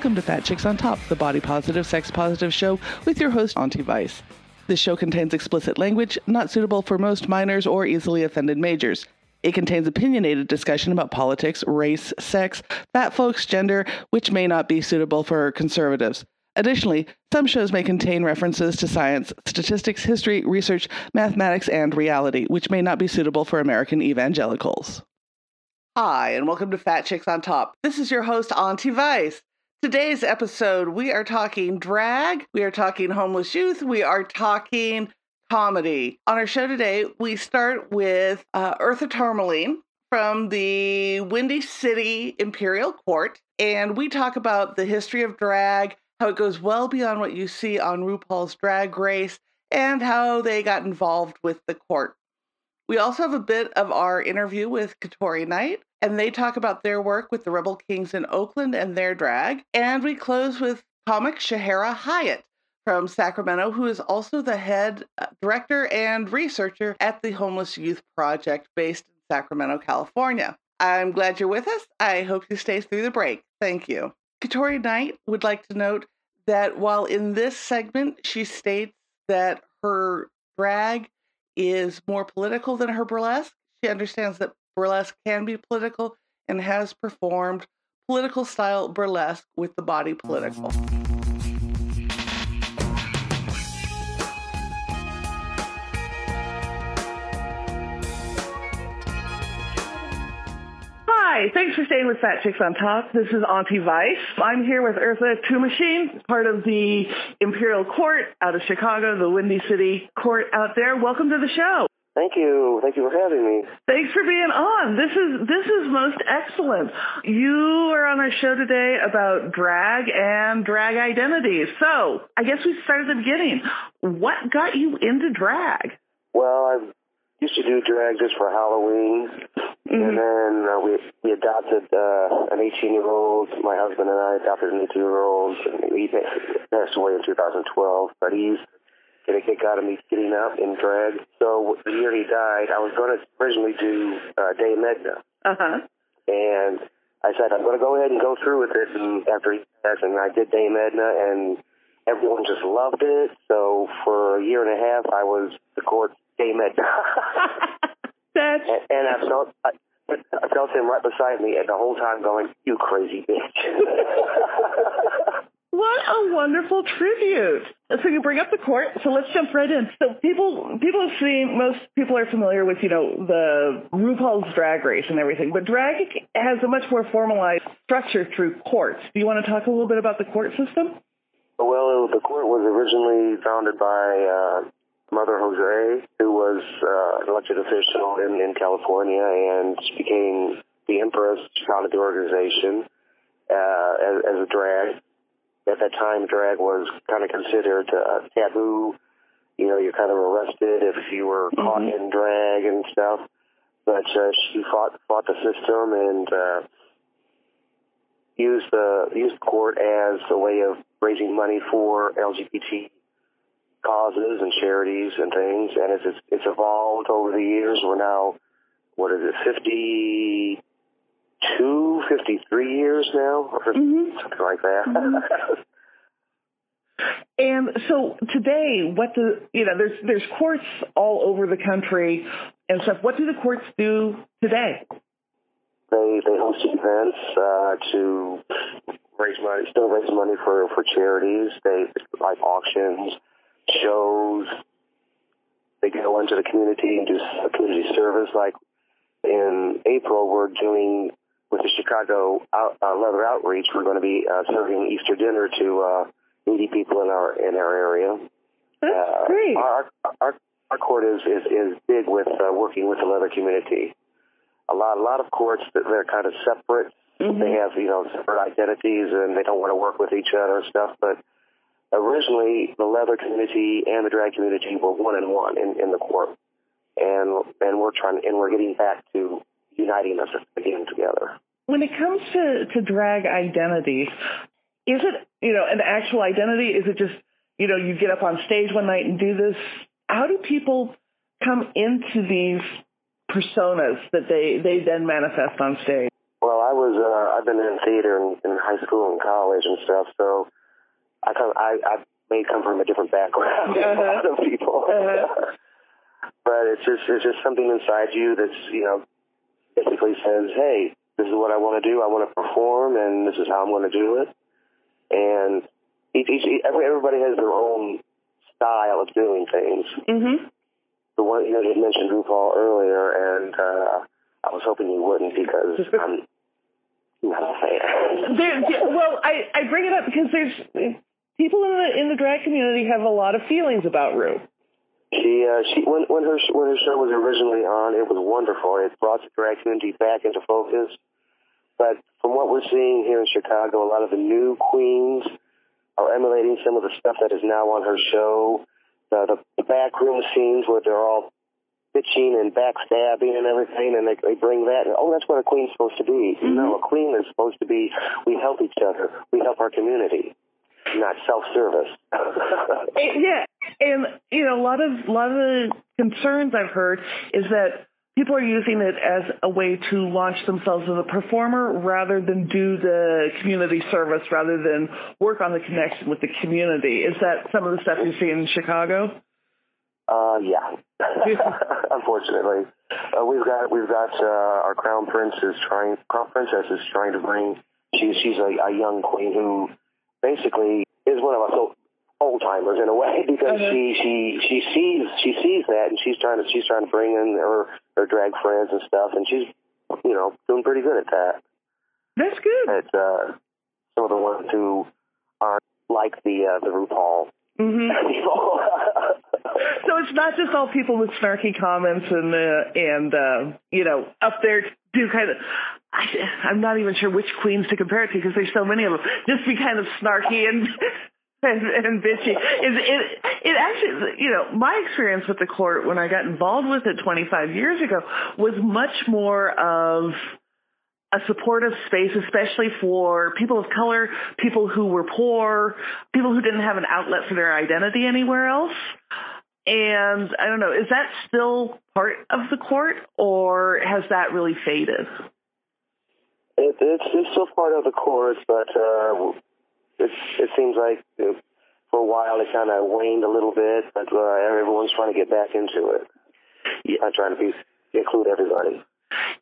Welcome to Fat Chicks on Top, the body positive, sex positive show with your host, Auntie Vice. This show contains explicit language not suitable for most minors or easily offended majors. It contains opinionated discussion about politics, race, sex, fat folks, gender, which may not be suitable for conservatives. Additionally, some shows may contain references to science, statistics, history, research, mathematics, and reality, which may not be suitable for American evangelicals. Hi, and welcome to Fat Chicks on Top. This is your host, Auntie Vice. Today's episode, we are talking drag, we are talking homeless youth, we are talking comedy. On our show today, we start with uh, Eartha Tourmaline from the Windy City Imperial Court, and we talk about the history of drag, how it goes well beyond what you see on RuPaul's Drag Race, and how they got involved with the court. We also have a bit of our interview with Katori Knight, and they talk about their work with the Rebel Kings in Oakland and their drag. And we close with comic Shahara Hyatt from Sacramento, who is also the head uh, director and researcher at the Homeless Youth Project based in Sacramento, California. I'm glad you're with us. I hope you stay through the break. Thank you. Katori Knight would like to note that while in this segment she states that her drag is more political than her burlesque, she understands that burlesque can be political and has performed political style burlesque with the body political. Hi, thanks for staying with Fat Chicks on Top. This is Auntie Vice. I'm here with Eartha Tourmaline, part of the Imperial Court out of Chicago, the Windy City Court out there. Welcome to the show. Thank you. Thank you for having me. Thanks for being on. This is this is most excellent. You are on our show today about drag and drag identities. So I guess we start at the beginning. What got you into drag? Well, I used to do drag just for Halloween, mm-hmm. and then uh, we we adopted uh, an 18 year old. My husband and I adopted an 18 year old, and he passed away in 2012. But he's get a kick out of me getting up in drag. So the year he died, I was going to originally do uh, Dame Edna. Uh huh. And I said I'm going to go ahead and go through with it. And after he passed, and I did Dame Edna, and everyone just loved it. So for a year and a half, I was the court Dame Edna. That's and, and I felt. I, I felt him right beside me, and the whole time going, "You crazy bitch." What a wonderful tribute. So you bring up the court. So let's jump right in. So people people have seen most people are familiar with, you know, the RuPaul's drag race and everything, but drag has a much more formalized structure through courts. Do you want to talk a little bit about the court system? Well, the court was originally founded by uh, Mother Jose, who was uh, an elected official in, in California and became the Empress, founded the organization uh, as, as a drag at that time, drag was kind of considered uh, taboo. You know, you're kind of arrested if you were mm-hmm. caught in drag and stuff. But uh, she fought fought the system and uh, used the used the court as a way of raising money for LGBT causes and charities and things. And it's it's evolved over the years. We're now what is it, 50, two, 53 years now, or 50, mm-hmm. something like that. Mm-hmm. and so today, what the you know, there's there's courts all over the country and stuff. What do the courts do today? They they host events uh, to raise money, still raise money for for charities. They like auctions, shows. They go into the community and do community service. Like in April, we're doing with the Chicago out, uh, Leather Outreach, we're going to be uh, serving Easter dinner to uh, needy people in our in our area. That's uh, great. Our, our our court is is, is big with uh, working with the leather community. A lot a lot of courts that they're kind of separate. Mm-hmm. They have you know separate identities and they don't want to work with each other and stuff. But originally, the leather community and the drag community were one and one in, in the court, and and we're trying and we're getting back to uniting us again together. When it comes to, to drag identity, is it, you know, an actual identity? Is it just, you know, you get up on stage one night and do this? How do people come into these personas that they, they then manifest on stage? Well, I was uh, I've been in theater in, in high school and college and stuff, so I come I I may come from a different background than a lot of people. Uh-huh. but it's just it's just something inside you that's you know basically says, hey, this is what I want to do. I want to perform, and this is how I'm going to do it. And each, each every, everybody has their own style of doing things. Mm-hmm. The one you know you mentioned RuPaul earlier, and uh, I was hoping you wouldn't because I'm not a fan. There, well, I, I bring it up because there's people in the in the drag community have a lot of feelings about Ru. She, uh, she, when, when her when her show was originally on, it was wonderful. It brought the drag community back into focus. But from what we're seeing here in Chicago, a lot of the new queens are emulating some of the stuff that is now on her show. The, the, the backroom scenes where they're all bitching and backstabbing and everything, and they, they bring that. And, oh, that's what a queen's supposed to be. No, a queen is supposed to be we help each other, we help our community, not self-service. Yeah, and you know, a lot of a lot of the concerns I've heard is that people are using it as a way to launch themselves as a performer rather than do the community service, rather than work on the connection with the community. Is that some of the stuff you see in Chicago? Uh, yeah. Unfortunately, uh, we've got we've got uh, our crown prince is trying crown princess is trying to bring. She's she's a, a young queen who basically is one of us old- old timers in a way because Uh-huh. she she she sees she sees that and she's trying to she's trying to bring in her her drag friends and stuff and she's you know doing pretty good at that. That's good. It's uh, some of the ones who aren't like the uh, the RuPaul hmm people. So it's not just all people with snarky comments and uh, and uh, you know up there do kind of. I, I'm not even sure which queens to compare it to because there's so many of them. Just be kind of snarky and and, and bitchy. It, it it actually you know my experience with the court when I got involved with it 25 years ago was much more of a supportive space, especially for people of color, people who were poor, people who didn't have an outlet for their identity anywhere else. And I don't know, is that still part of the court or has that really faded? It, it's, it's still part of the court, but uh, it's, it seems like for a while it kind of waned a little bit, but uh, everyone's trying to get back into it. Yeah. I'm trying to be include everybody.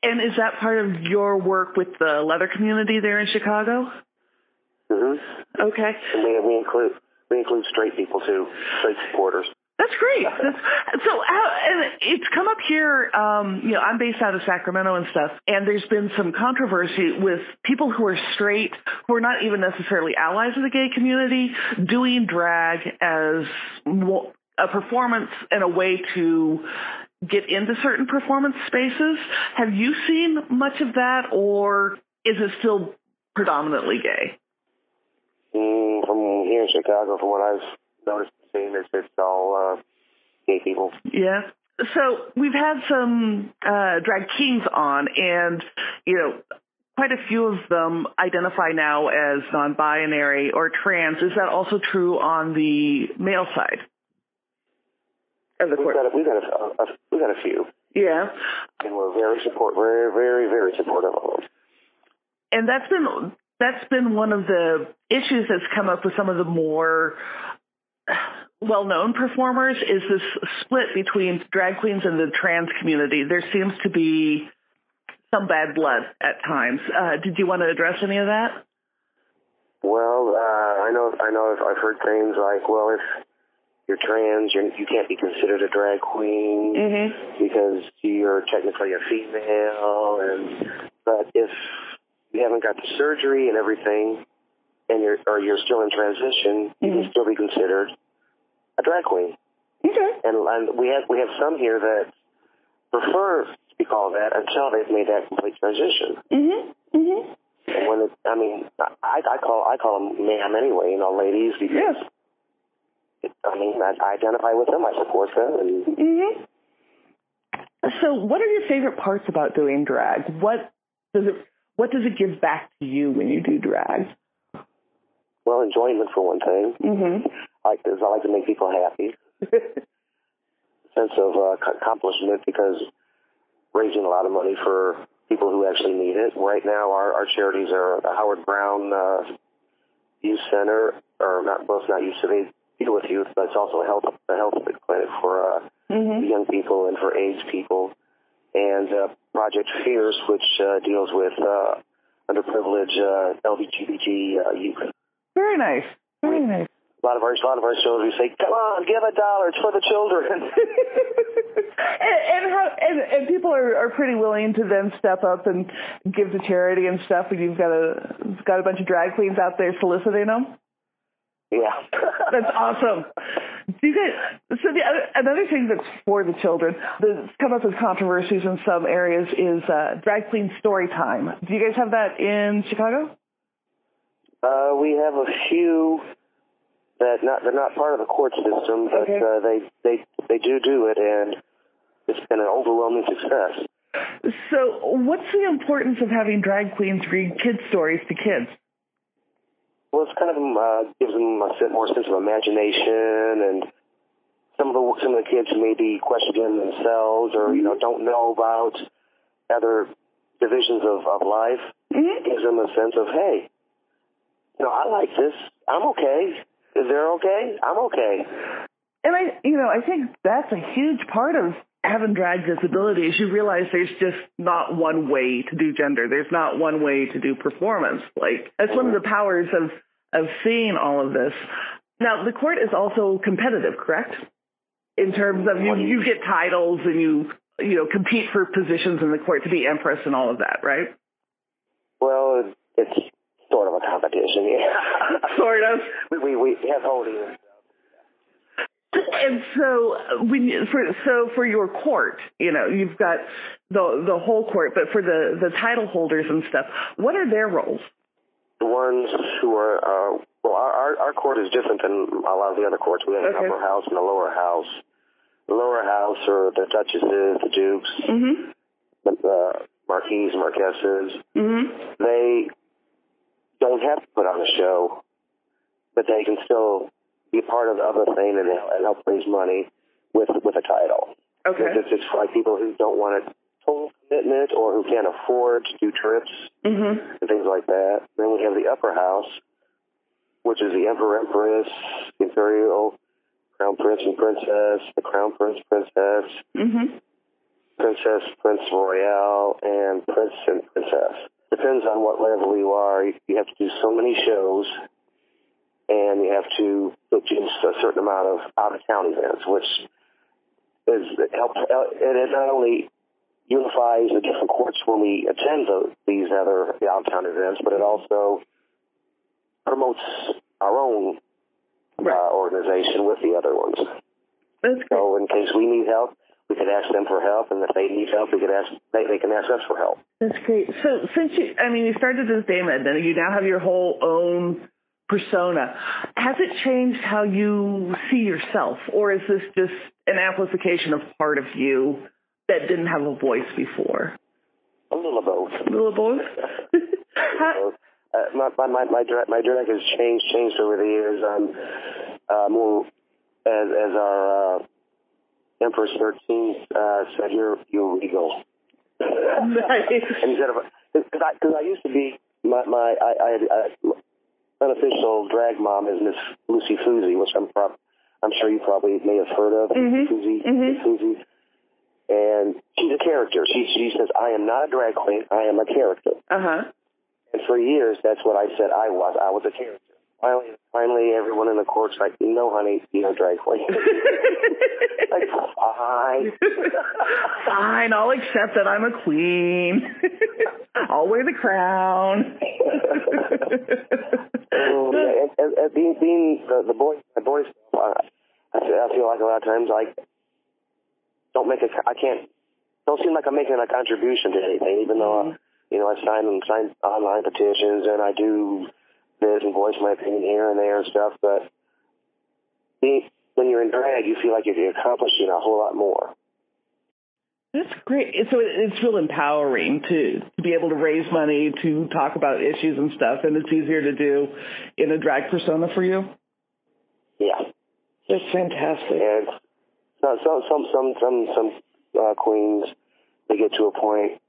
And is that part of your work with the leather community there in Chicago? hmm Okay. And we, we include we include straight people too, straight supporters. That's great. That's, so, and it's come up here. Um, you know, I'm based out of Sacramento and stuff, and there's been some controversy with people who are straight, who are not even necessarily allies of the gay community, doing drag as a performance and a way to get into certain performance spaces. Have you seen much of that, or is it still predominantly gay? Mm, from here in Chicago, from what I've noticed the same as it's all uh, gay people. Yeah. So we've had some uh, drag kings on, and you know, quite a few of them identify now as non-binary or trans. Is that also true on the male side of the We've court? got a, we've got a, a, we've got a few, Yeah, and we're very support, very very very supportive of them. and that's been that's been one of the issues that's come up with some of the more well-known performers is this split between drag queens and the trans community. There seems to be some bad blood at times. Uh, did you want to address any of that? Well, uh, I know I know I've, I've heard things like, well, if you're trans, you're, you can't be considered a drag queen Mm-hmm. because you're technically a female, and but if you haven't got the surgery and everything, and you're or you're still in transition, you can Mhm. still be considered a drag queen. Okay. And, and we have we have some here that prefer to be called that until they've made that complete transition. Mm-hmm. Mm-hmm. And when it, I mean, I, I call I call them ma'am anyway, you know, ladies because Yes. I mean I, I identify with them, I support them, and Mm-hmm. So, what are your favorite parts about doing drag? What does it What does it give back to you when you do drag? Well, enjoyment for one thing. Mm-hmm. I like this. I like to make people happy. sense of uh, accomplishment because raising a lot of money for people who actually need it. Right now, our, our charities are the Howard Brown uh, Youth Center, or not both not youth, so they deal with youth, but it's also a health a health clinic for uh, Mm-hmm. young people and for AIDS people, and uh, Project Fierce, which uh, deals with uh, underprivileged uh, LGBT uh, youth. Very nice. Very nice. A lot of our a lot of our shows we say, "Come on, give a dollar, it's for the children." and and, how, and and people are, are pretty willing to then step up and give to charity and stuff. And you've got a got a bunch of drag queens out there soliciting them. yeah, That's awesome. Do you guys? So the other, another thing that's for the children that's come up as controversies in some areas is uh, drag queen story time. Do you guys have that in Chicago? Uh, we have a few that not they're not part of the court system, but Okay. uh, they they they do do it, and it's been an overwhelming success. So, what's the importance of having drag queens read kids stories to kids? Well, it's kind of uh, gives them a more sense of imagination, and some of the some of the kids who maybe questioning themselves or you know don't know about other divisions of, of life Mm-hmm. gives them a sense of hey, you know I like this, I'm okay. Is they're okay? I'm okay. And I, you know, I think that's a huge part of having drag disability is you realize there's just not one way to do gender. There's not one way to do performance. Like that's one of the powers of of seeing all of this. Now the court is also competitive, correct? In terms of you, you get titles and you you know compete for positions in the court to be empress and all of that, right? Well, it's sort of a competition, yeah. Sort of. we, we we have holding. And so when you, for so for your court, you know, you've got the the whole court, but for the the title holders and stuff, what are their roles? The ones who are uh, well, our, our our court is different than a lot of the other courts. We have Okay. an upper house and a lower house. The lower house are the duchesses, the dukes, Mm-hmm. the uh, marquises, marquesses. Mm-hmm. They don't have to put on a show, but they can still be part of the other thing and, and help raise money with with a title. Okay. It's, it's for like people who don't want a total commitment or who can't afford to do trips Mm-hmm. and things like that. Then we have the upper house, which is the emperor, empress, imperial, crown prince and princess, the crown prince, princess, Mm-hmm. princess, prince royale, and prince and princess. Depends on what level you are. You have to do so many shows, and you have to produce a certain amount of out-of-town events, which is it help. And it not only unifies the different courts when we attend the, these other the out-of-town events, but it also promotes our own Right. uh, organization with the other ones. That's great. So in case we need help, we could ask them for help, and if they need help, we could ask they, they can ask us for help. That's great. So since you, I mean, you started as Dame Edna, and you now have your whole own persona. Has it changed how you see yourself, or is this just an amplification of part of you that didn't have a voice before? A little of both. A little both. How- uh, my my my my drag, my drag has changed changed over the years. I'm uh, more as as our uh, Empress Thirteen uh, said, you're you're regal. Nice. Instead of because I because I used to be my my I, I, I unofficial drag mom is Miss Lucy Fuzi, which I'm prob I'm sure you probably may have heard of. Mhm. Fuzi, Mhm. Fuzi. And she's a character. She she says, I am not a drag queen. I am a character. Uh huh. And for years, that's what I said I was. I was a character. Finally, finally, everyone in the court's like, no, honey, you're a drag queen. like, fine. Fine, I'll accept that I'm a queen. I'll wear the crown. Um, and, and, being, being the, the boy, the boy, uh, I, feel, I feel like a lot of times I don't make a, I can't, don't seem like I'm making a contribution to anything, even though, uh, you know, I sign and sign online petitions and I do this and voice my opinion here and there and stuff, but being, when you're in drag, you feel like you're accomplishing a whole lot more. That's great. So it's real empowering to, to be able to raise money, to talk about issues and stuff, and it's easier to do in a drag persona for you. Yeah. That's fantastic. And so, so, some some some some uh, queens they get to a point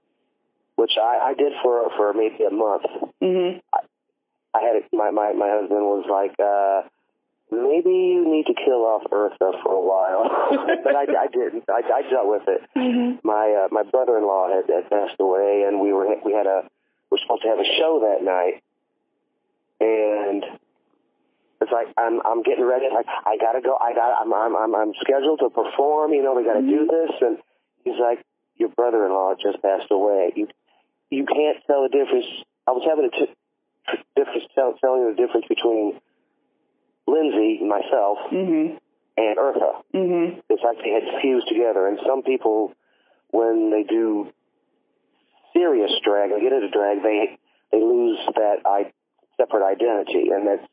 which I, I did for for maybe a month. Mhm. I had it, my my my husband was like, uh, maybe you need to kill off Eartha for a while, but I, I didn't. I, I dealt with it. Mhm. My uh, my brother-in-law had, had passed away, and we were we had a we were supposed to have a show that night, and it's like I'm I'm getting ready. Like I gotta go. I got I'm I'm I'm, I'm scheduled to perform. You know, we got to do this, and he's like, your brother-in-law just passed away. You you can't tell the difference. I was having a t- difference tell, telling the difference between Lindsay, myself, Mhm. and Eartha. Mhm. It's like they had fused together. And some people, when they do serious drag, they get into drag, they they lose that I, separate identity, and that's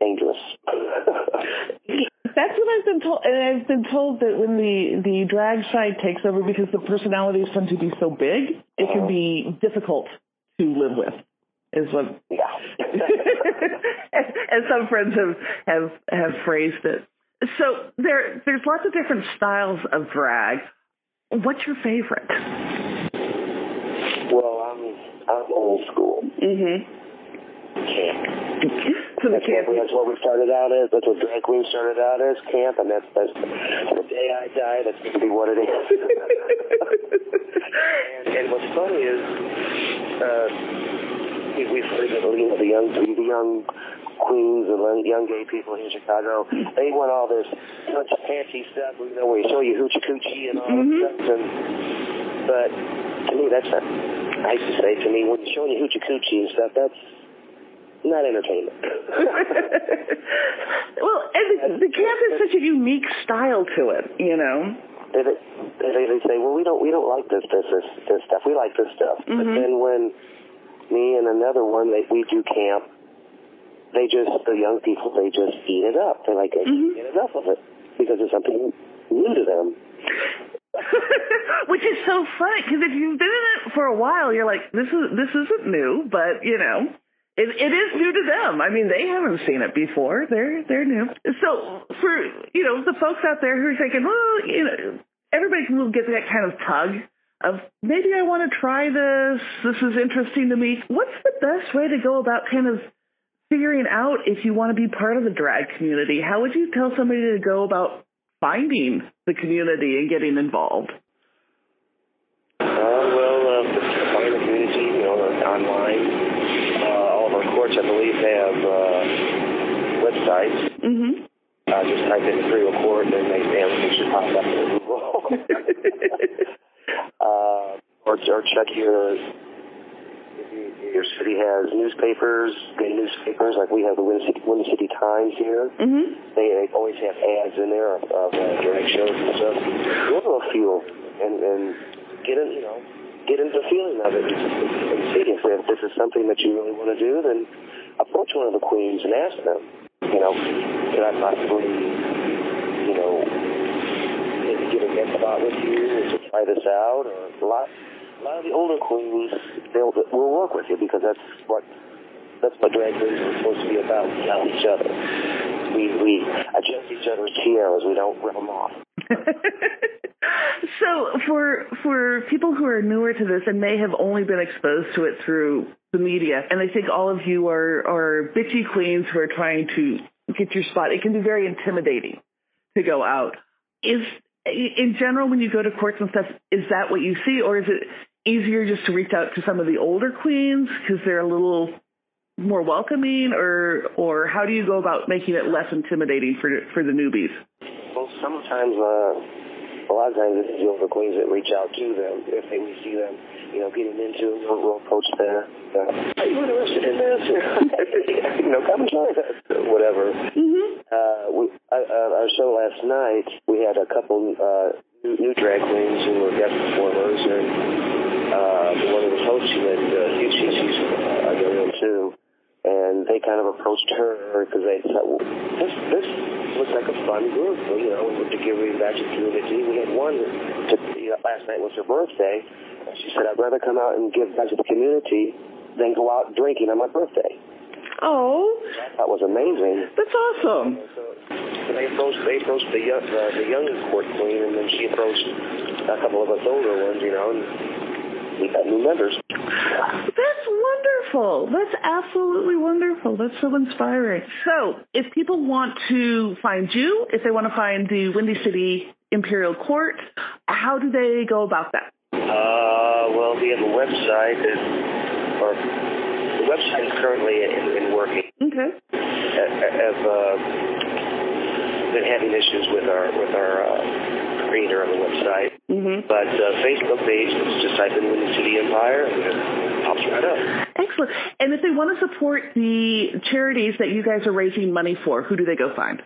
dangerous. That's what I've been told, and I've been told that when the the drag side takes over, because the personalities tend to be so big, it can be difficult to live with. Is what yeah. as, as some friends have have have phrased it. So there there's lots of different styles of drag. What's your favorite? well, I'm I'm old school. Mm-hmm. Camp. So the That's what, camp. that's what we started out as. That's what drag queen started out as, camp, and that's, that's the day I die. That's going to be what it is. and, and what's funny is, uh, we, we've heard you know the young the young queens and young- young gay people here in Chicago. They want all this of fancy stuff. You know, where you show you hoochie coochie and all Mhm. that stuff. And, but to me, that's not. I used to say to me, when you're showing you hoochie coochie and stuff, that's not entertainment. well, and the, the camp is such a unique style to it, you know. they, they, they say, well, we don't we don't like this this this, this stuff. We like this stuff. But Mhm. then when me and another one they we do camp, they just the young people they just eat it up. They're like they Mhm. can't get enough of it because it's something new to them. Which is so funny because if you've been in it for a while, you're like, this is this isn't new, but you know, it, it is new to them. I mean, they haven't seen it before. They're they're new. So for you know the folks out there who are thinking, well, you know, everybody will get that kind of tug of maybe I want to try this. This is interesting to me. What's the best way to go about kind of figuring out if you want to be part of the drag community? How would you tell somebody to go about finding the community and getting involved? Uh, well, uh, find the community, you know, online. Uh, all of our courts, I believe, have uh, websites. Mm-hmm. Uh, just type in Imperial Court, and they everything should pop up in Google. uh, or, or check your your city has newspapers, gay newspapers like we have the Windy City, Windy City Times here. mm-hmm. They, they always have ads in there of, of uh, drag shows and stuff. Go to a few and and get in, you know, get into the feeling of it and, see if, if this is something that you really want to do. Then approach one of the queens and ask them, you know, could I possibly, you know, maybe get a guest spot with you or to try this out? Or a lot, a lot of the older queens, they'll will work with you because that's what that's what drag queens are supposed to be about. We help each other. We we adjust each other's tiaras. We don't rip them off. so for for people who are newer to this and may have only been exposed to it through the media, and I think all of you are are bitchy queens who are trying to get your spot, it can be very intimidating to go out. Is in general when you go to courts and stuff, is that what you see, or is it easier just to reach out to some of the older queens because they're a little more welcoming, or or how do you go about making it less intimidating for for the newbies? Well, sometimes, uh, a lot of times it's the older queens that reach out to them if they see them, you know, getting into it. We'll, we'll approach them. Uh, Are you interested in this? you know, come join us. Whatever. Mm-hmm. Uh, we, uh, uh, our show last night, we had a couple uh, new, new drag queens who were guest performers, and uh, the one who was hosting it, uh, she's, she's uh, a young too. And they kind of approached her because they thought, well, this, this looks like a fun group, you know, to give back to the community. We had one to, know, last night was her birthday. She said, I'd rather come out and give back to the community than go out drinking on my birthday. Oh, That was amazing. that's awesome. So, so they approached they approached the young uh, the young court queen, and then she approached a couple of us older ones, you know, and we got new members. That's wonderful. That's absolutely wonderful. That's so inspiring. So, if people want to find you, if they want to find the Windy City Imperial Court, how do they go about that? Uh, well, we have a website that, or the website is currently in, in working. Okay. Have uh, been having issues with our with our uh, creator on the website. Mm-hmm. But uh, Facebook page, it's just type in Windy City Empire and it pops right up. Excellent. And if they want to support the charities that you guys are raising money for, who do they go find?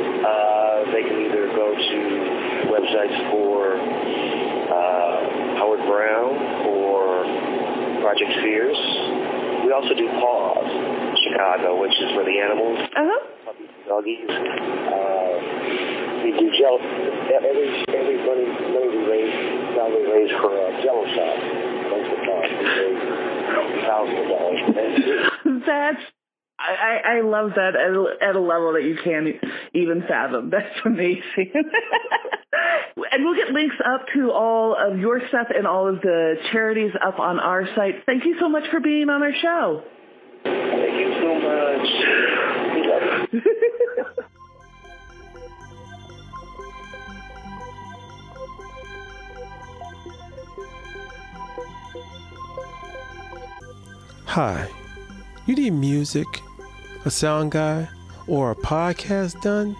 Uh, they can either go to websites for uh, Howard Brown or Project Fierce. We also do Paws, Chicago, which is for the animals, Uh-huh. puppies, doggies. Uh, we do gel. Every every money money we raise, now we raise for a Jello shop. Thanks for cost. We raise thousands of dollars. That's I, I I love that at at a level that you can't even fathom. That's amazing. and we'll get links up to all of your stuff and all of the charities up on our site. Thank you so much for being on our show. Thank you so much. We love you. Hi, you need music, a sound guy, or a podcast done?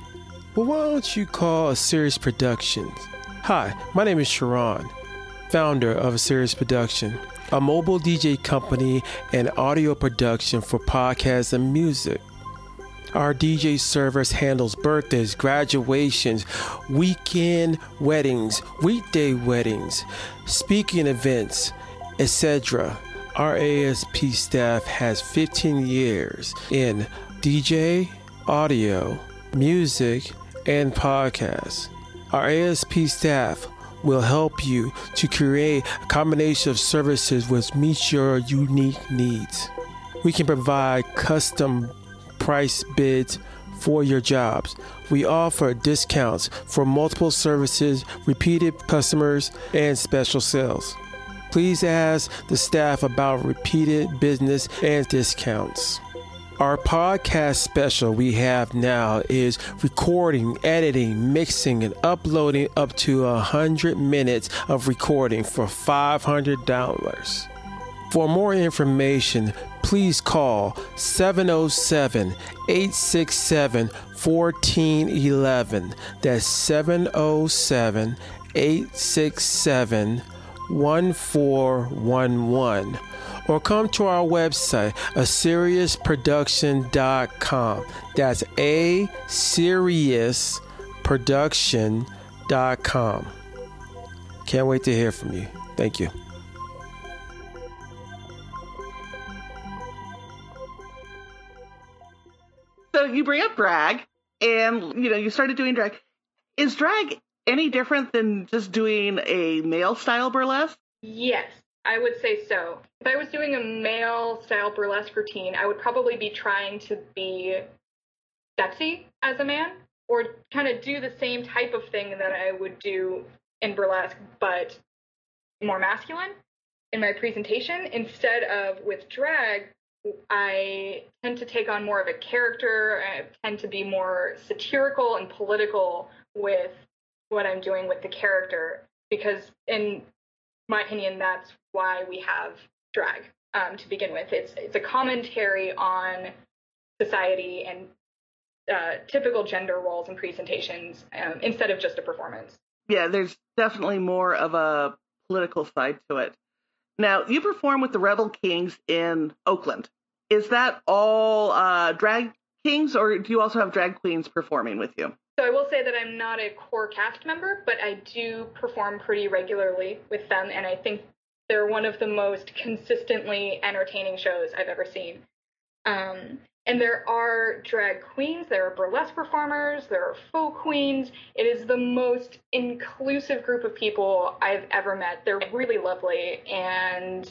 Well, why don't you call a Serious Productions? Hi, my name is Sharon, founder of a Serious Production, a mobile DJ company and audio production for podcasts and music. Our DJ service handles birthdays, graduations, weekend weddings, weekday weddings, speaking events, etc. Our ASP staff has 15 years in DJ, audio, music, and podcasts. Our ASP staff will help you to create a combination of services which meets your unique needs. We can provide custom price bids for your jobs. We offer discounts for multiple services, repeated customers, and special sales. Please ask the staff about repeated business and discounts. Our podcast special we have now is recording, editing, mixing, and uploading up to 100 minutes of recording for $500. For more information, please call 707 867 1411. That's 707 867 1411 or come to our website aseriusproduction.com that's a serious production.com can't wait to hear from you. Thank you. So you bring up drag, and you know you started doing drag. Is drag any different than just doing a male style burlesque? Yes, I would say so. If I was doing a male style burlesque routine, I would probably be trying to be sexy as a man or kind of do the same type of thing that I would do in burlesque, but more masculine in my presentation. Instead of with drag, I tend to take on more of a character. I tend to be more satirical and political with what I'm doing with the character because, in my opinion, that's why we have drag um, to begin with. It's it's a commentary on society and uh, typical gender roles and presentations um, instead of just a performance. Yeah, there's definitely more of a political side to it. Now, you perform with the Rebel Kings in Oakland. Is that all uh, drag kings, or do you also have drag queens performing with you? So I will say that I'm not a core cast member, but I do perform pretty regularly with them, and I think they're one of the most consistently entertaining shows I've ever seen. Um, and there are drag queens, there are burlesque performers, there are folk queens. It is the most inclusive group of people I've ever met. They're really lovely, and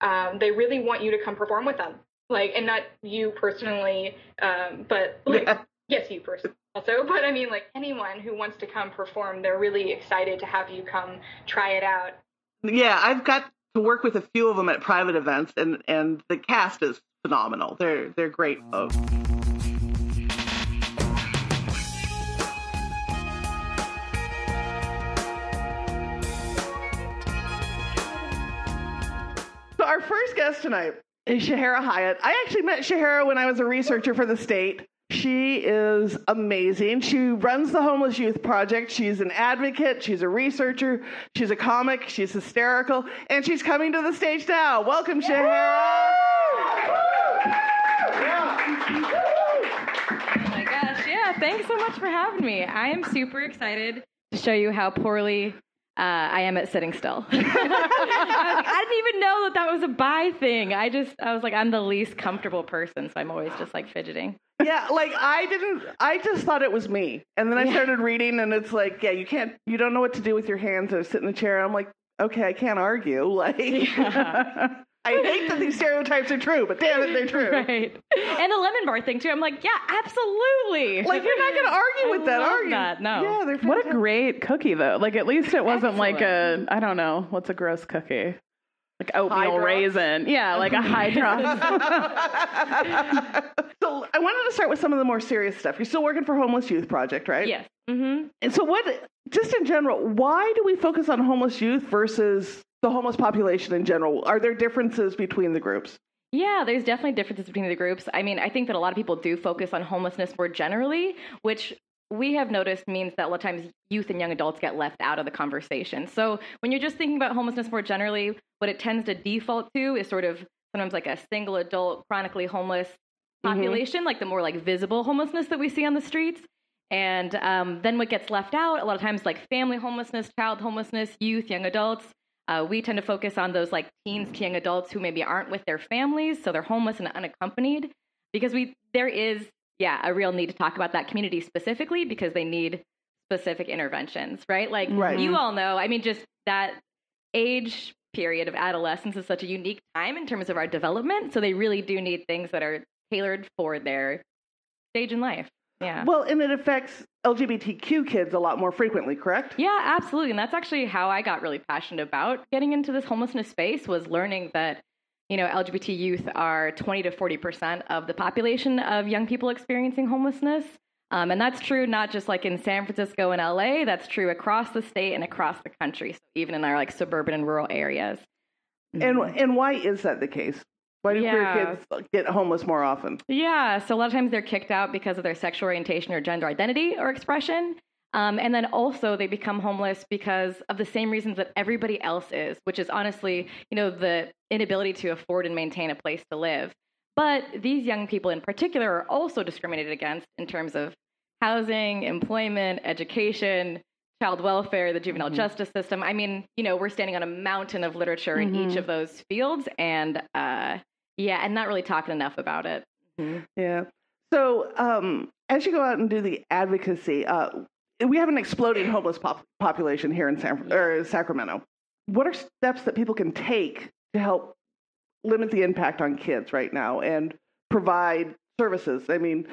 um, they really want you to come perform with them. Like, and not you personally, um, but like, yes, you personally also. But I mean, like anyone who wants to come perform, they're really excited to have you come try it out. Yeah, I've got to work with a few of them at private events, and and the cast is phenomenal. They're they're great folks. So our first guest tonight is Shahara Hyatt. I actually met Shahara when I was a researcher for the state. She is amazing. She runs the Homeless Youth Project. She's an advocate. She's a researcher. She's a comic. She's hysterical. And she's coming to the stage now. Welcome, Shahara. Oh my gosh, yeah, thanks so much for having me. I am super excited to show you how poorly uh, I am at sitting still. I, like, I didn't even know that that was a bi thing. I just, I was like, I'm the least comfortable person, so I'm always just like fidgeting. Yeah, like I didn't, I just thought it was me. And then I Yeah. started reading, and it's like, yeah, you can't, you don't know what to do with your hands or sit in a chair. I'm like, okay, I can't argue. Like, Yeah. I hate that these stereotypes are true, but damn it, they're true. Right. And the lemon bar thing too. I'm like, yeah, absolutely. Like, you're not going to argue I with that, love are you? that, no. Yeah, they're What a great cookie, though. Like, at least it wasn't like a I don't know, what's a gross cookie? Like oatmeal Hydrox? raisin. Yeah, like a hydrox. so I wanted to start with some of the more serious stuff. You're still working for Homeless Youth Project, right? Yes. Mm-hmm. And so, what, just in general, why do we focus on homeless youth versus the homeless population in general? Are there differences between the groups? Yeah, there's definitely differences between the groups. I mean, I think that a lot of people do focus on homelessness more generally, which we have noticed means that a lot of times youth and young adults get left out of the conversation. So when you're just thinking about homelessness more generally, what it tends to default to is sort of sometimes like a single adult chronically homeless population, like the more like visible homelessness that we see on the streets. And um, then what gets left out a lot of times like family homelessness, child homelessness, youth, young adults. Uh, we tend to focus on those like teens to young adults who maybe aren't with their families, so they're homeless and unaccompanied. Because we there is yeah a real need to talk about that community specifically because they need specific interventions, right? Like Right. you all know, I mean, just that age period of adolescence is such a unique time in terms of our development. So they really do need things that are tailored for their stage in life. Yeah. Well, and it affects LGBTQ kids a lot more frequently, correct? Yeah, absolutely. And that's actually how I got really passionate about getting into this homelessness space was learning that, you know, LGBT youth are 20 to 40% of the population of young people experiencing homelessness. Um, and that's true not just like in San Francisco and LA, that's true across the state and across the country. So even in our like suburban and rural areas. And and why is that the case? Why do Yeah. queer kids get homeless more often? Yeah, so a lot of times they're kicked out because of their sexual orientation or gender identity or expression. Um, and then also they become homeless because of the same reasons that everybody else is, which is honestly, you know, the inability to afford and maintain a place to live. But these young people in particular are also discriminated against in terms of housing, employment, education, child welfare, the juvenile Mhm. justice system. I mean, you know, we're standing on a mountain of literature in each Mhm. of those fields. And uh, yeah, and not really talking enough about it. Yeah. So, um, as you go out and do the advocacy, uh, we have an exploding homeless pop- population here in San or Sacramento. What are steps that people can take to help limit the impact on kids right now and provide services? I mean,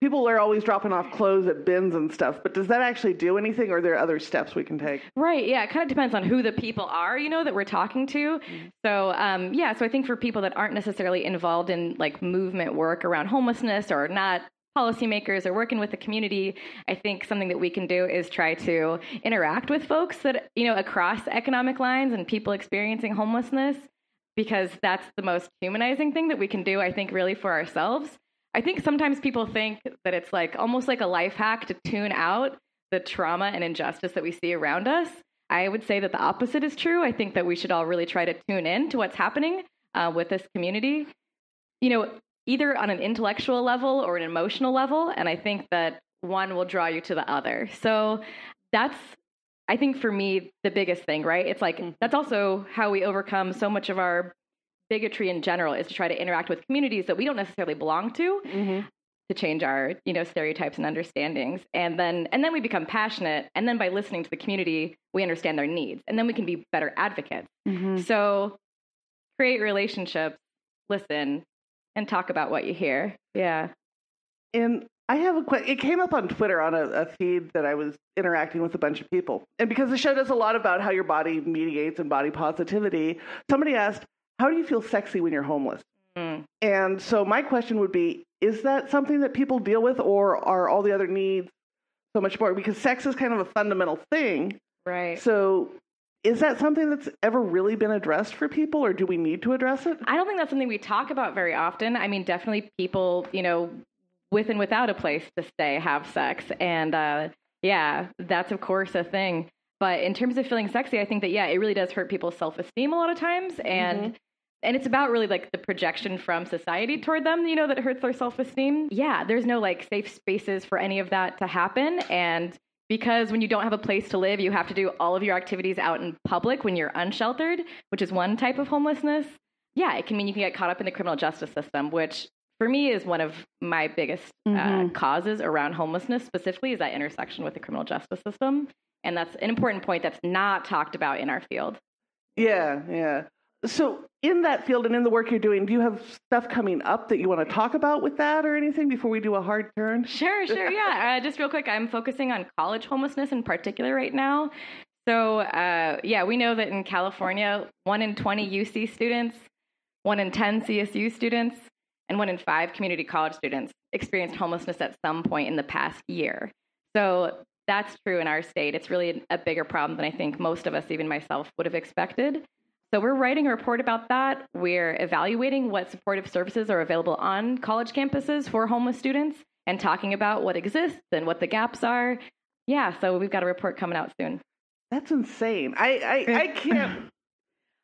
people are always dropping off clothes at bins and stuff, but does that actually do anything, or are there other steps we can take? Right. Yeah. It kind of depends on who the people are, you know, that we're talking to. So, um, yeah. So I think for people that aren't necessarily involved in like movement work around homelessness or not policymakers or working with the community, I think something that we can do is try to interact with folks that, you know, across economic lines and people experiencing homelessness because that's the most humanizing thing that we can do, I think, really for ourselves. I think sometimes people think that it's like almost like a life hack to tune out the trauma and injustice that we see around us. I would say that the opposite is true. I think that we should all really try to tune in to what's happening uh, with this community, you know, either on an intellectual level or an emotional level. And I think that one will draw you to the other. So that's, I think for me, the biggest thing, right? It's like that's also how we overcome so much of our bigotry in general is to try to interact with communities that we don't necessarily belong to Mm-hmm. to change our you know stereotypes and understandings and then and then we become passionate and then by listening to the community we understand their needs and then we can be better advocates Mm-hmm. so create relationships listen and talk about what you hear yeah And I have a question. It came up on Twitter on a, a, feed that I was interacting with a bunch of people. And because the show does a lot about how your body mediates and body positivity, somebody asked, How do you feel sexy when you're homeless? Mm. And so my question would be Is that something that people deal with, or are all the other needs so much more? Because sex is kind of a fundamental thing. Right. So is that something that's ever really been addressed for people or do we need to address it? I don't think that's something we talk about very often. I mean, definitely people, you know, with and without a place to stay have sex. And uh, yeah, that's of course a thing. But in terms of feeling sexy, I think that yeah, it really does hurt people's self esteem a lot of times, and mm-hmm. And it's about really like the projection from society toward them, you know, that hurts their self esteem. Yeah, there's no like safe spaces for any of that to happen, and because when you don't have a place to live, you have to do all of your activities out in public when you're unsheltered, which is one type of homelessness. Yeah, it can mean you can get caught up in the criminal justice system, which for me is one of my biggest uh, mm-hmm. uh, causes around homelessness specifically is that intersection with the criminal justice system and that's an important point that's not talked about in our field yeah yeah so in that field and in the work you're doing do you have stuff coming up that you want to talk about with that or anything before we do a hard turn sure sure yeah uh, just real quick i'm focusing on college homelessness in particular right now so uh, yeah we know that in california 1 in 20 uc students 1 in 10 csu students and one in five community college students experienced homelessness at some point in the past year. So that's true in our state. It's really a bigger problem than I think most of us, even myself, would have expected. So we're writing a report about that. We're evaluating what supportive services are available on college campuses for homeless students and talking about what exists and what the gaps are. Yeah, so we've got a report coming out soon. That's insane. I I, I can't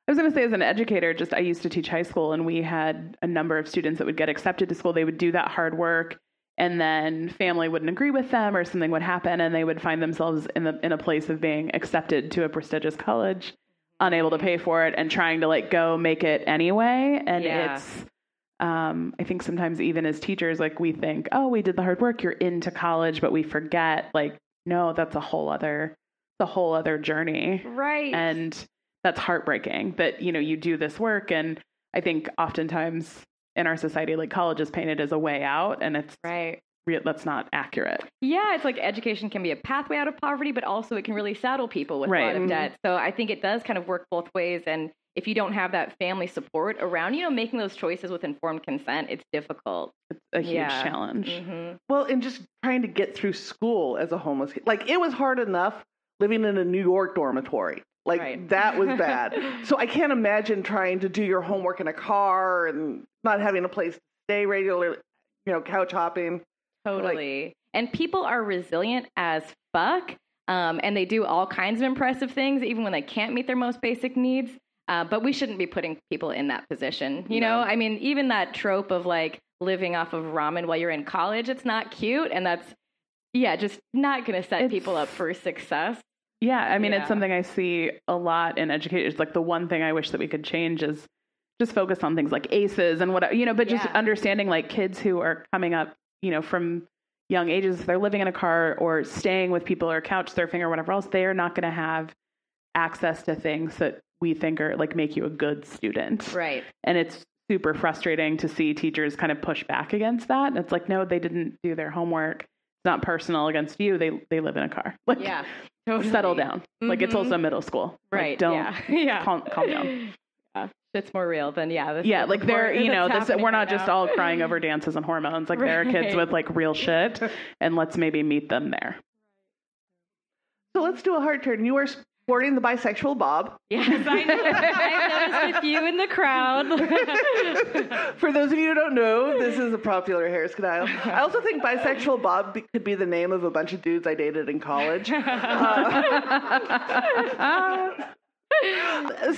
I was going to say, as an educator, just I used to teach high school, and we had a number of students that would get accepted to school. They would do that hard work, and then family wouldn't agree with them, or something would happen, and they would find themselves in the in a place of being accepted to a prestigious college, unable to pay for it, and trying to like go make it anyway. And yeah. it's, um, I think sometimes even as teachers, like we think, oh, we did the hard work, you're into college, but we forget, like, no, that's a whole other, the whole other journey, right? And that's heartbreaking that you know you do this work and i think oftentimes in our society like college is painted as a way out and it's right that's not accurate yeah it's like education can be a pathway out of poverty but also it can really saddle people with right. a lot of mm-hmm. debt so i think it does kind of work both ways and if you don't have that family support around you know making those choices with informed consent it's difficult it's a huge yeah. challenge mm-hmm. well and just trying to get through school as a homeless like it was hard enough living in a new york dormitory like right. that was bad. so I can't imagine trying to do your homework in a car and not having a place to stay regularly, you know, couch hopping. Totally. Like, and people are resilient as fuck. Um, and they do all kinds of impressive things, even when they can't meet their most basic needs. Uh, but we shouldn't be putting people in that position. You no. know, I mean, even that trope of like living off of ramen while you're in college, it's not cute. And that's, yeah, just not going to set it's, people up for success. Yeah, I mean, yeah. it's something I see a lot in educators. Like the one thing I wish that we could change is just focus on things like ACEs and what you know, but just yeah. understanding like kids who are coming up, you know, from young ages, if they're living in a car or staying with people or couch surfing or whatever else, they are not going to have access to things that we think are like make you a good student. Right. And it's super frustrating to see teachers kind of push back against that. And it's like, no, they didn't do their homework. It's not personal against you. They they live in a car. Like, yeah. Totally. Settle down. Mm-hmm. Like it's also mm-hmm. middle school. Right. Like, don't yeah. yeah. Calm, calm down. Yeah. It's more real than yeah. This, yeah, like they're you know this, we're not right just now. all crying over dances and hormones. Like right. there are kids with like real shit, and let's maybe meet them there. So let's do a hard turn. You are sporting the bisexual bob. Yes, I know. I noticed a few in the crowd. For those of you who don't know, this is a popular hairstyle. I also think bisexual bob could be the name of a bunch of dudes I dated in college. Uh,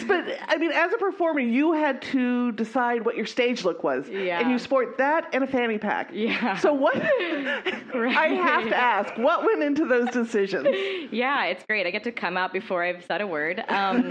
but I mean, as a performer, you had to decide what your stage look was, yeah. and you sport that and a fanny pack. Yeah. So what? right. I have to ask, what went into those decisions? Yeah, it's great. I get to come out before I've said a word. Um,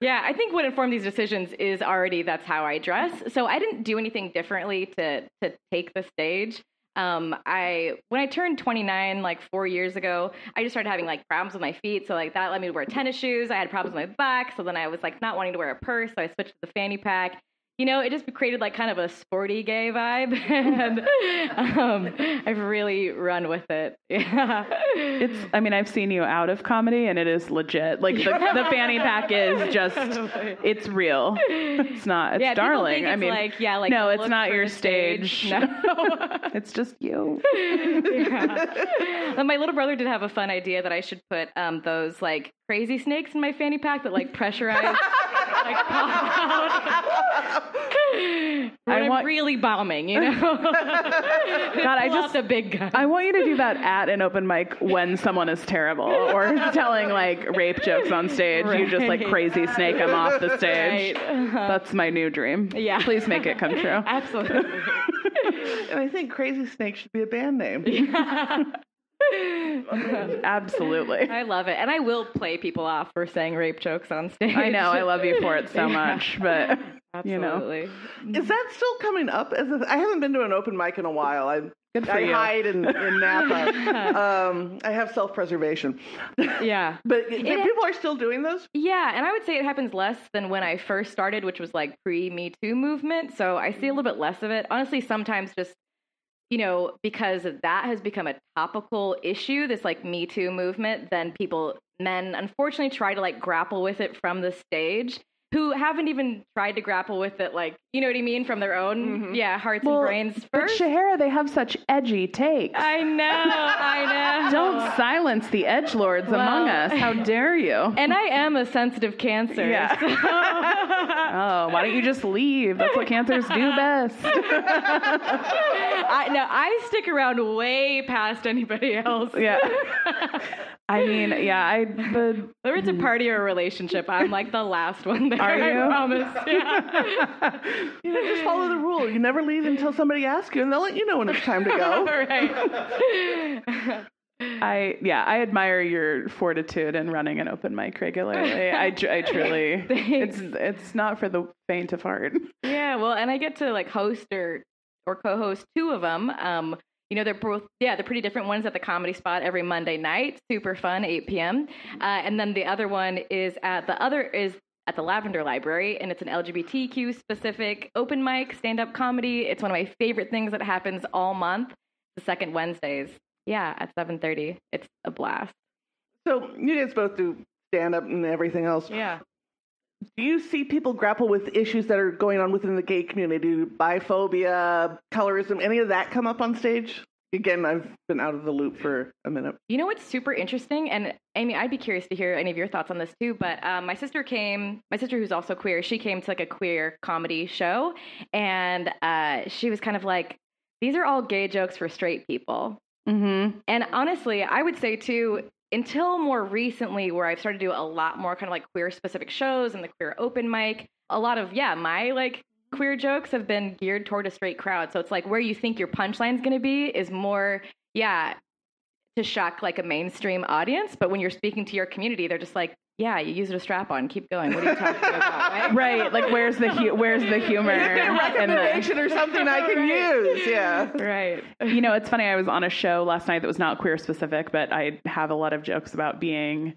yeah, I think what informed these decisions is already that's how I dress. So I didn't do anything differently to to take the stage. Um, I when I turned 29, like four years ago, I just started having like problems with my feet. So like that led me wear tennis shoes. I had problems with my back, so then I was like not wanting to wear a purse, so I switched to the fanny pack. You know, it just created like kind of a sporty gay vibe, and um, I've really run with it. Yeah. It's. I mean, I've seen you out of comedy, and it is legit. Like the, the fanny pack is just. It's real. It's not. It's yeah, darling. think I mean, like yeah, like no, it's not your stage. stage. No. it's just you. yeah. And my little brother did have a fun idea that I should put um, those like crazy snakes in my fanny pack that like pressurize, like pop out. I I'm want- really bombing, you know. God, I Pull just- a big gun. I want you to do that at an open mic when someone is terrible or telling like rape jokes on stage. You just like crazy snake them off the stage. Right. Uh-huh. That's my new dream. Yeah. Please make it come true. Absolutely. And I think Crazy Snake should be a band name. Absolutely. I love it, and I will play people off for saying rape jokes on stage. I know. I love you for it so Yeah. much, but you know. Absolutely. Is that still coming up? As a, I haven't been to an open mic in a while. I Good for I you. hide in, in Napa. um, I have self preservation. Yeah. But It- people are still doing those. Yeah, and I would say it happens less than when I first started, which was like pre Me Too movement. So I see a little bit less of it. Honestly, sometimes just, you know, because that has become a topical issue, this like Me Too movement, then people, men, unfortunately try to like grapple with it from the stage who haven't even tried to grapple with it, like, you know what I mean, from their own, mm-hmm. yeah, hearts and brains First, but first. Shahera, they have such edgy takes. I know, I know. Don't silence the edge lords among us. How dare you? And I am a sensitive cancer. Yeah. so- oh, why don't you just leave? That's what cancers do best. I no, I stick around way past anybody else. yeah. I mean, yeah, I the Whether it's a mm. party or a relationship, I'm like the last one there. Are you? I promise. Yeah. You know, just follow the rule. You never leave until somebody asks you, and they'll let you know when it's time to go. right. I yeah, I admire your fortitude in running an open mic regularly. I, I truly it's it's not for the faint of heart. Yeah. Well, and I get to like host or or co-host two of them. Um, you know, they're both yeah, they're pretty different ones at the Comedy Spot every Monday night. Super fun, 8 p.m. Uh, and then the other one is at the other is at the Lavender Library, and it's an LGBTQ specific open mic stand up comedy. It's one of my favorite things that happens all month. The second Wednesdays. Yeah, at 7:30. It's a blast. So you guys both do stand up and everything else. Yeah. Do you see people grapple with issues that are going on within the gay community, biphobia, colorism, any of that come up on stage? Again, I've been out of the loop for a minute. You know what's super interesting, and Amy, I'd be curious to hear any of your thoughts on this too. But um, my sister came, my sister who's also queer, she came to like a queer comedy show, and uh, she was kind of like, "These are all gay jokes for straight people." Mm-hmm. And honestly, I would say too, until more recently, where I've started to do a lot more kind of like queer specific shows and the queer open mic, a lot of, yeah, my like queer jokes have been geared toward a straight crowd. So it's like where you think your punchline's going to be is more, yeah, to shock like a mainstream audience. But when you're speaking to your community, they're just like, yeah, you use it a strap on. Keep going. What are you talking about? Right? Right, like where's the hu- where's the humor? and the- Recommendation or something I can use. Yeah. Right. you know, it's funny. I was on a show last night that was not queer specific, but I have a lot of jokes about being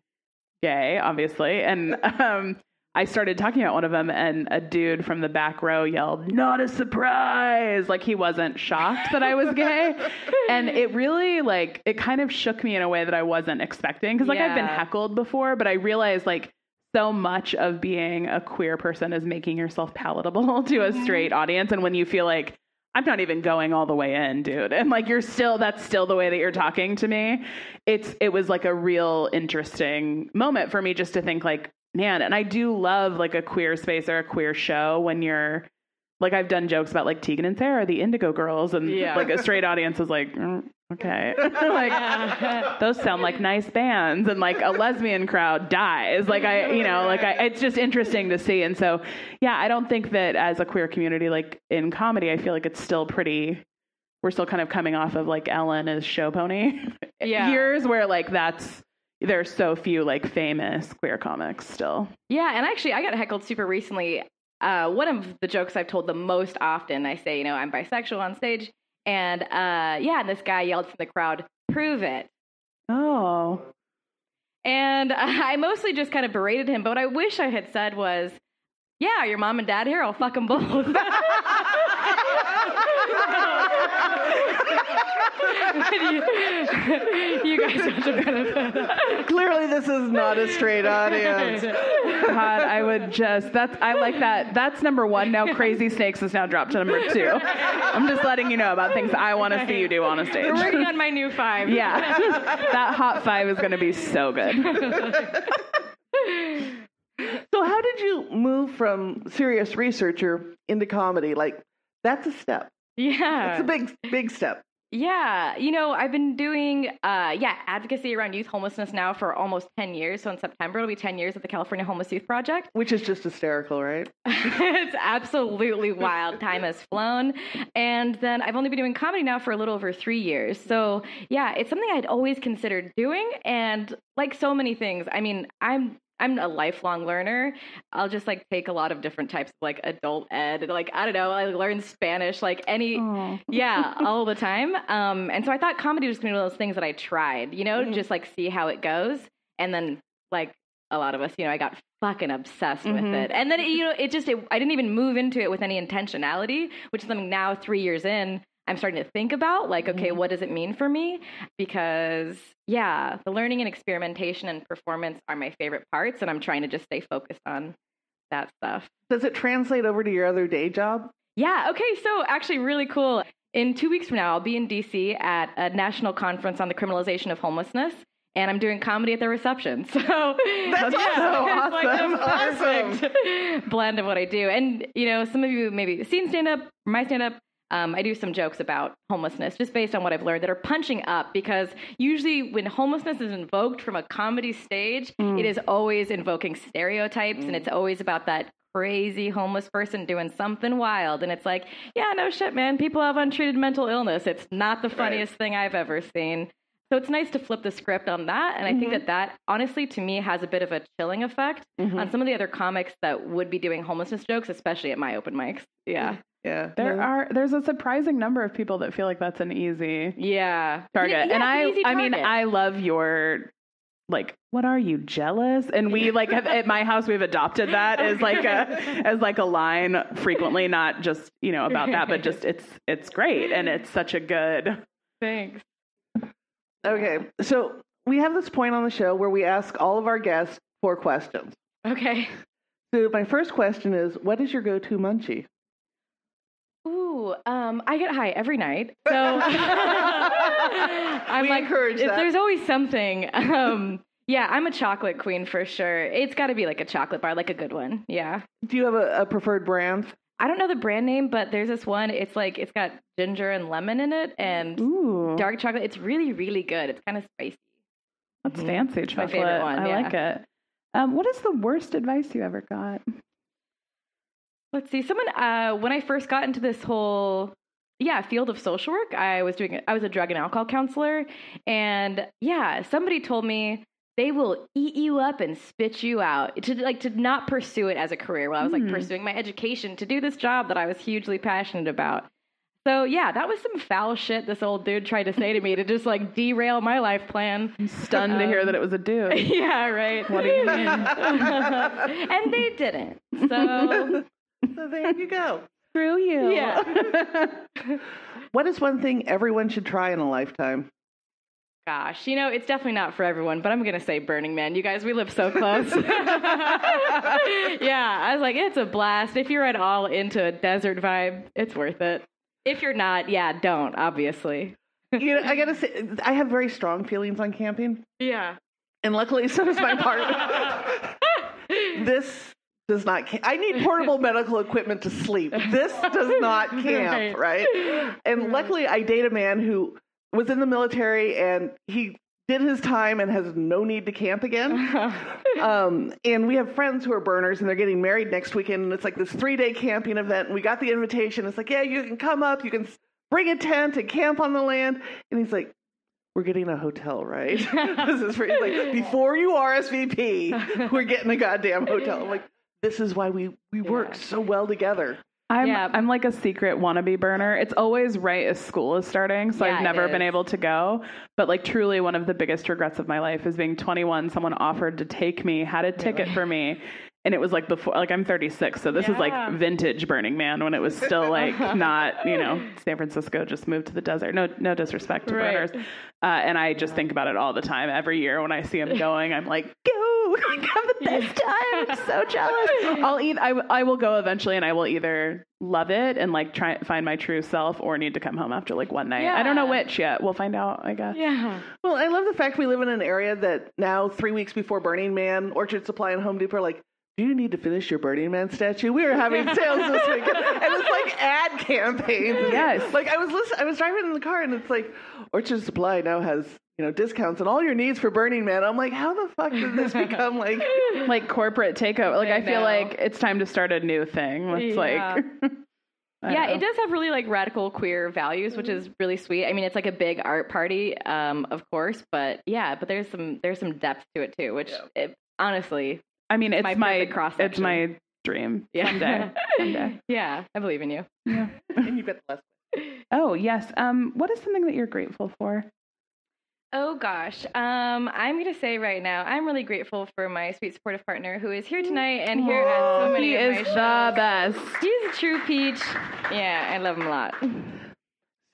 gay, obviously. And um, I started talking about one of them, and a dude from the back row yelled, "Not a surprise!" Like he wasn't shocked that I was gay, and it really like it kind of shook me in a way that I wasn't expecting because like I've been heckled before, but I realized like so much of being a queer person is making yourself palatable to a mm-hmm. straight audience, and when you feel like I'm not even going all the way in, dude. And like you're still that's still the way that you're talking to me. It's it was like a real interesting moment for me just to think like, man, and I do love like a queer space or a queer show when you're like I've done jokes about like Tegan and Sara, the Indigo Girls, and Yeah. like a straight audience is like, mm, okay, like those sound like nice bands, and like a lesbian crowd dies. Like I, you know, like I, it's just interesting to see. And so, yeah, I don't think that as a queer community, like in comedy, I feel like it's still pretty. We're still kind of coming off of like Ellen as show pony Yeah. years, where like that's there's so few like famous queer comics still. Yeah, and actually, I got heckled super recently. Uh, one of the jokes I've told the most often, I say, you know, I'm bisexual on stage, and uh, yeah, and this guy yelled from the crowd, "Prove it!" Oh, And I mostly just kind of berated him. But what I wish I had said was, yeah, your mom and dad here, I'll fuck them both. you, you guys have to benefit. Clearly, this is not a straight audience. God, I would just that's I like that. That's number one. Now Crazy Snakes is now dropped to number two. I'm just letting you know about things I want to see you do on a stage. We're working on my new five. Yeah, that hot five is going to be so good. So, how did you move from serious researcher into comedy? Like, that's a step. Yeah. It's a big, big step. Yeah, you know, I've been doing uh yeah, advocacy around youth homelessness now for almost 10 years. So in September it'll be 10 years at the California Homeless Youth Project. Which is just hysterical, right? it's absolutely wild. Time has flown. And then I've only been doing comedy now for a little over 3 years. So, yeah, it's something I'd always considered doing and like so many things. I mean, I'm I'm a lifelong learner. I'll just like take a lot of different types of like adult ed. Like I don't know, I learn Spanish like any yeah, all the time. Um and so I thought comedy was gonna be one of those things that I tried, you know, Mhm. just like see how it goes. And then like a lot of us, you know, I got fucking obsessed with Mhm. it. And then you know, it just it, I didn't even move into it with any intentionality, which is something now 3 years in I'm starting to think about like, okay, Mhm. what does it mean for me? Because yeah, the learning and experimentation and performance are my favorite parts, and I'm trying to just stay focused on that stuff. Does it translate over to your other day job? Yeah, okay, so actually, really cool. In two weeks from now, I'll be in DC at a national conference on the criminalization of homelessness. And I'm doing comedy at the reception. So That's yeah, so it's like the awesome. perfect blend of what I do. And you know, some of you maybe seen stand up, my stand up. Um, I do some jokes about homelessness just based on what I've learned that are punching up because usually when homelessness is invoked from a comedy stage, Mm. it is always invoking stereotypes and it's always about that crazy homeless person doing something wild. And it's like, yeah, no shit, man. People have untreated mental illness. It's not the funniest thing I've ever seen. So it's nice to flip the script on that. And I think that that honestly to me has a bit of a chilling effect Mm-hmm. on some of the other comics that would be doing homelessness jokes, especially at my open mics. Yeah. Yeah. There No. are there's a surprising number of people that feel like that's an easy Yeah. target. Yeah, and I an I mean. I love your like what are you jealous? And we like have, at my house we've adopted that as like a as like a line frequently not just, you know, about that but just it's it's great and it's such a good Thanks. Okay. So, we have this point on the show where we ask all of our guests four questions. Okay. So, my first question is What is your go to munchie? Ooh, um, I get high every night. So I'm We like, encourage if that. there's always something. Um, yeah, I'm a chocolate queen for sure. It's got to be like a chocolate bar, like a good one. Yeah. Do you have a, a preferred brand? I don't know the brand name, but there's this one. It's like it's got ginger and lemon in it and Ooh. dark chocolate. It's really, really good. It's kind of spicy. That's Mhm. fancy my favorite one, I yeah. like it. Um, what is the worst advice you ever got? Let's see. Someone uh, when I first got into this whole yeah field of social work, I was doing I was a drug and alcohol counselor, and yeah, somebody told me they will eat you up and spit you out to like to not pursue it as a career. While I was like Hmm. pursuing my education to do this job that I was hugely passionate about. So yeah, that was some foul shit this old dude tried to say to me to just like derail my life plan. I'm stunned to hear Um, that it was a dude. yeah, right. What do you mean? and they didn't. So So, there you go. Screw you. Yeah. What is one thing everyone should try in a lifetime? Gosh, you know, it's definitely not for everyone, but I'm going to say Burning Man. You guys, we live so close. yeah, I was like, it's a blast. If you're at all into a desert vibe, it's worth it. If you're not, yeah, don't, obviously. You know, I gotta say, I have very strong feelings on camping, Yeah. and luckily, so does my partner. this does not. Ca- I need portable medical equipment to sleep. This does not camp, right? And luckily, I date a man who was in the military, and he did his time and has no need to camp again. Um, and we have friends who are burners and they're getting married next weekend. And it's like this three day camping event. And we got the invitation. It's like, yeah, you can come up, you can bring a tent and camp on the land. And he's like, we're getting a hotel, right? this is for, like, before you RSVP, we're getting a goddamn hotel. I'm like, this is why we, we work so well together. I'm Yeah. I'm like a secret wannabe burner. It's always right as school is starting, so Yeah, I've never been able to go. But like truly one of the biggest regrets of my life is being 21. Someone offered to take me, had a ticket for me, and it was like before like i'm 36 so this is like vintage burning man when it was still like not you know san francisco just moved to the desert. No no disrespect to Right. burners. Uh, and i just think about it all the time. Every year when i see them going i'm like go like have the best time. I'm so jealous. I'll eat I, w- I will go eventually and i will either love it and like try find my true self or need to come home after like one night. I don't know which yet. We'll find out i guess. Yeah. Well, I love the fact we live in an area that now, three weeks before Burning Man, Orchard Supply and Home Depot are like, do you need to finish your Burning Man statue? We were having sales this week, and it's like ad campaigns. Yes. Like I was listening, I was driving in the car, and it's like Orchard Supply now has you know discounts and all your needs for Burning Man. I'm like, how the fuck did this become like? like corporate takeover. Like I, I feel know. like it's time to start a new thing. It's Yeah. like yeah, don't it does have really like radical queer values, which is really sweet. I mean, it's like a big art party, um, of course, but yeah, but there's some there's some depth to it too, which it, honestly, I mean, it's my my, cross-section. it's my dream. yeah, Someday. Someday. yeah, I believe in you. Yeah. and you bet the less. Oh yes. Um, what is something that you're grateful for? Oh gosh, um, I'm gonna say right now, I'm really grateful for my sweet supportive partner who is here tonight and here at so many he of is my the shows. best. He's a true peach. Yeah, I love him a lot.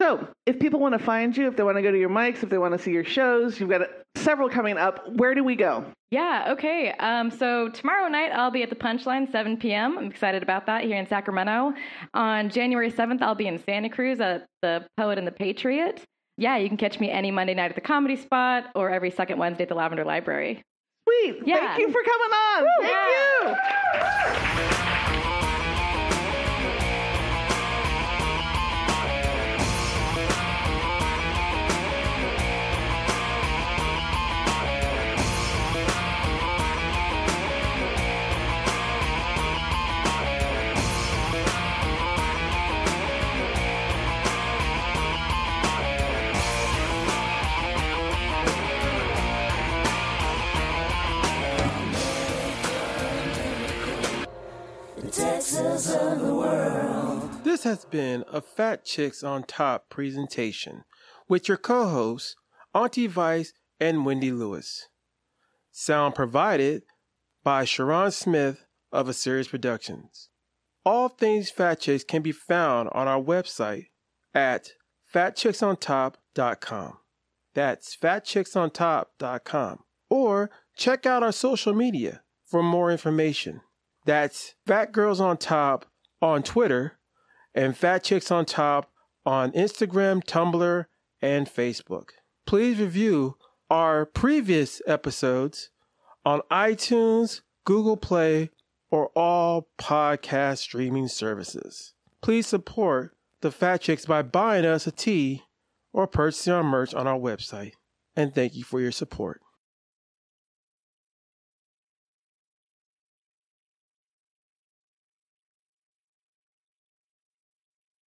So, if people want to find you, if they want to go to your mics, if they want to see your shows, you've got several coming up. Where do we go? Yeah, okay. Um, so tomorrow night I'll be at the Punchline, 7 p.m. I'm excited about that here in Sacramento. On January 7th, I'll be in Santa Cruz at the Poet and the Patriot. Yeah, you can catch me any Monday night at the Comedy Spot or every second Wednesday at the Lavender Library. Sweet. Yeah. Thank you for coming on. Thank you. Has been a Fat Chicks on Top presentation with your co hosts, Auntie Vice and Wendy Lewis. Sound provided by Sharon Smith of A Series Productions. All things Fat Chicks can be found on our website at fatchicksontop.com. That's fatchicksontop.com. Or check out our social media for more information. That's Fat Girls on Top on Twitter and Fat Chicks on Top on Instagram, Tumblr, and Facebook. Please review our previous episodes on iTunes, Google Play, or all podcast streaming services. Please support the Fat Chicks by buying us a tea or purchasing our merch on our website. And thank you for your support.